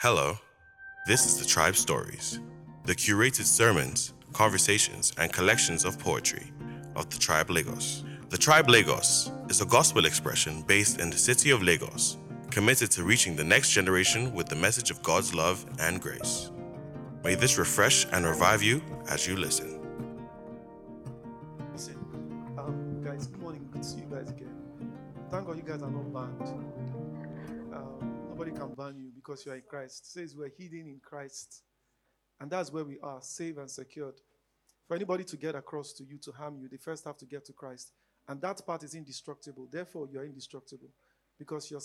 Hello, this is the Tribe Stories, the curated sermons, conversations, and collections of poetry of the Tribe Lagos. The Tribe Lagos is a gospel expression based in the city of Lagos, committed to reaching the next generation with the message of God's love and grace. May this refresh and revive you as you listen. Listen, um, guys, good morning. Good to see you guys again. Thank God you guys are not banned. Can ban you because you are in Christ. It says we're hidden in Christ. And that's where we are, safe and secured. For anybody to get across to you to harm you, they first have to get to Christ. And that part is indestructible. Therefore, you're indestructible because you're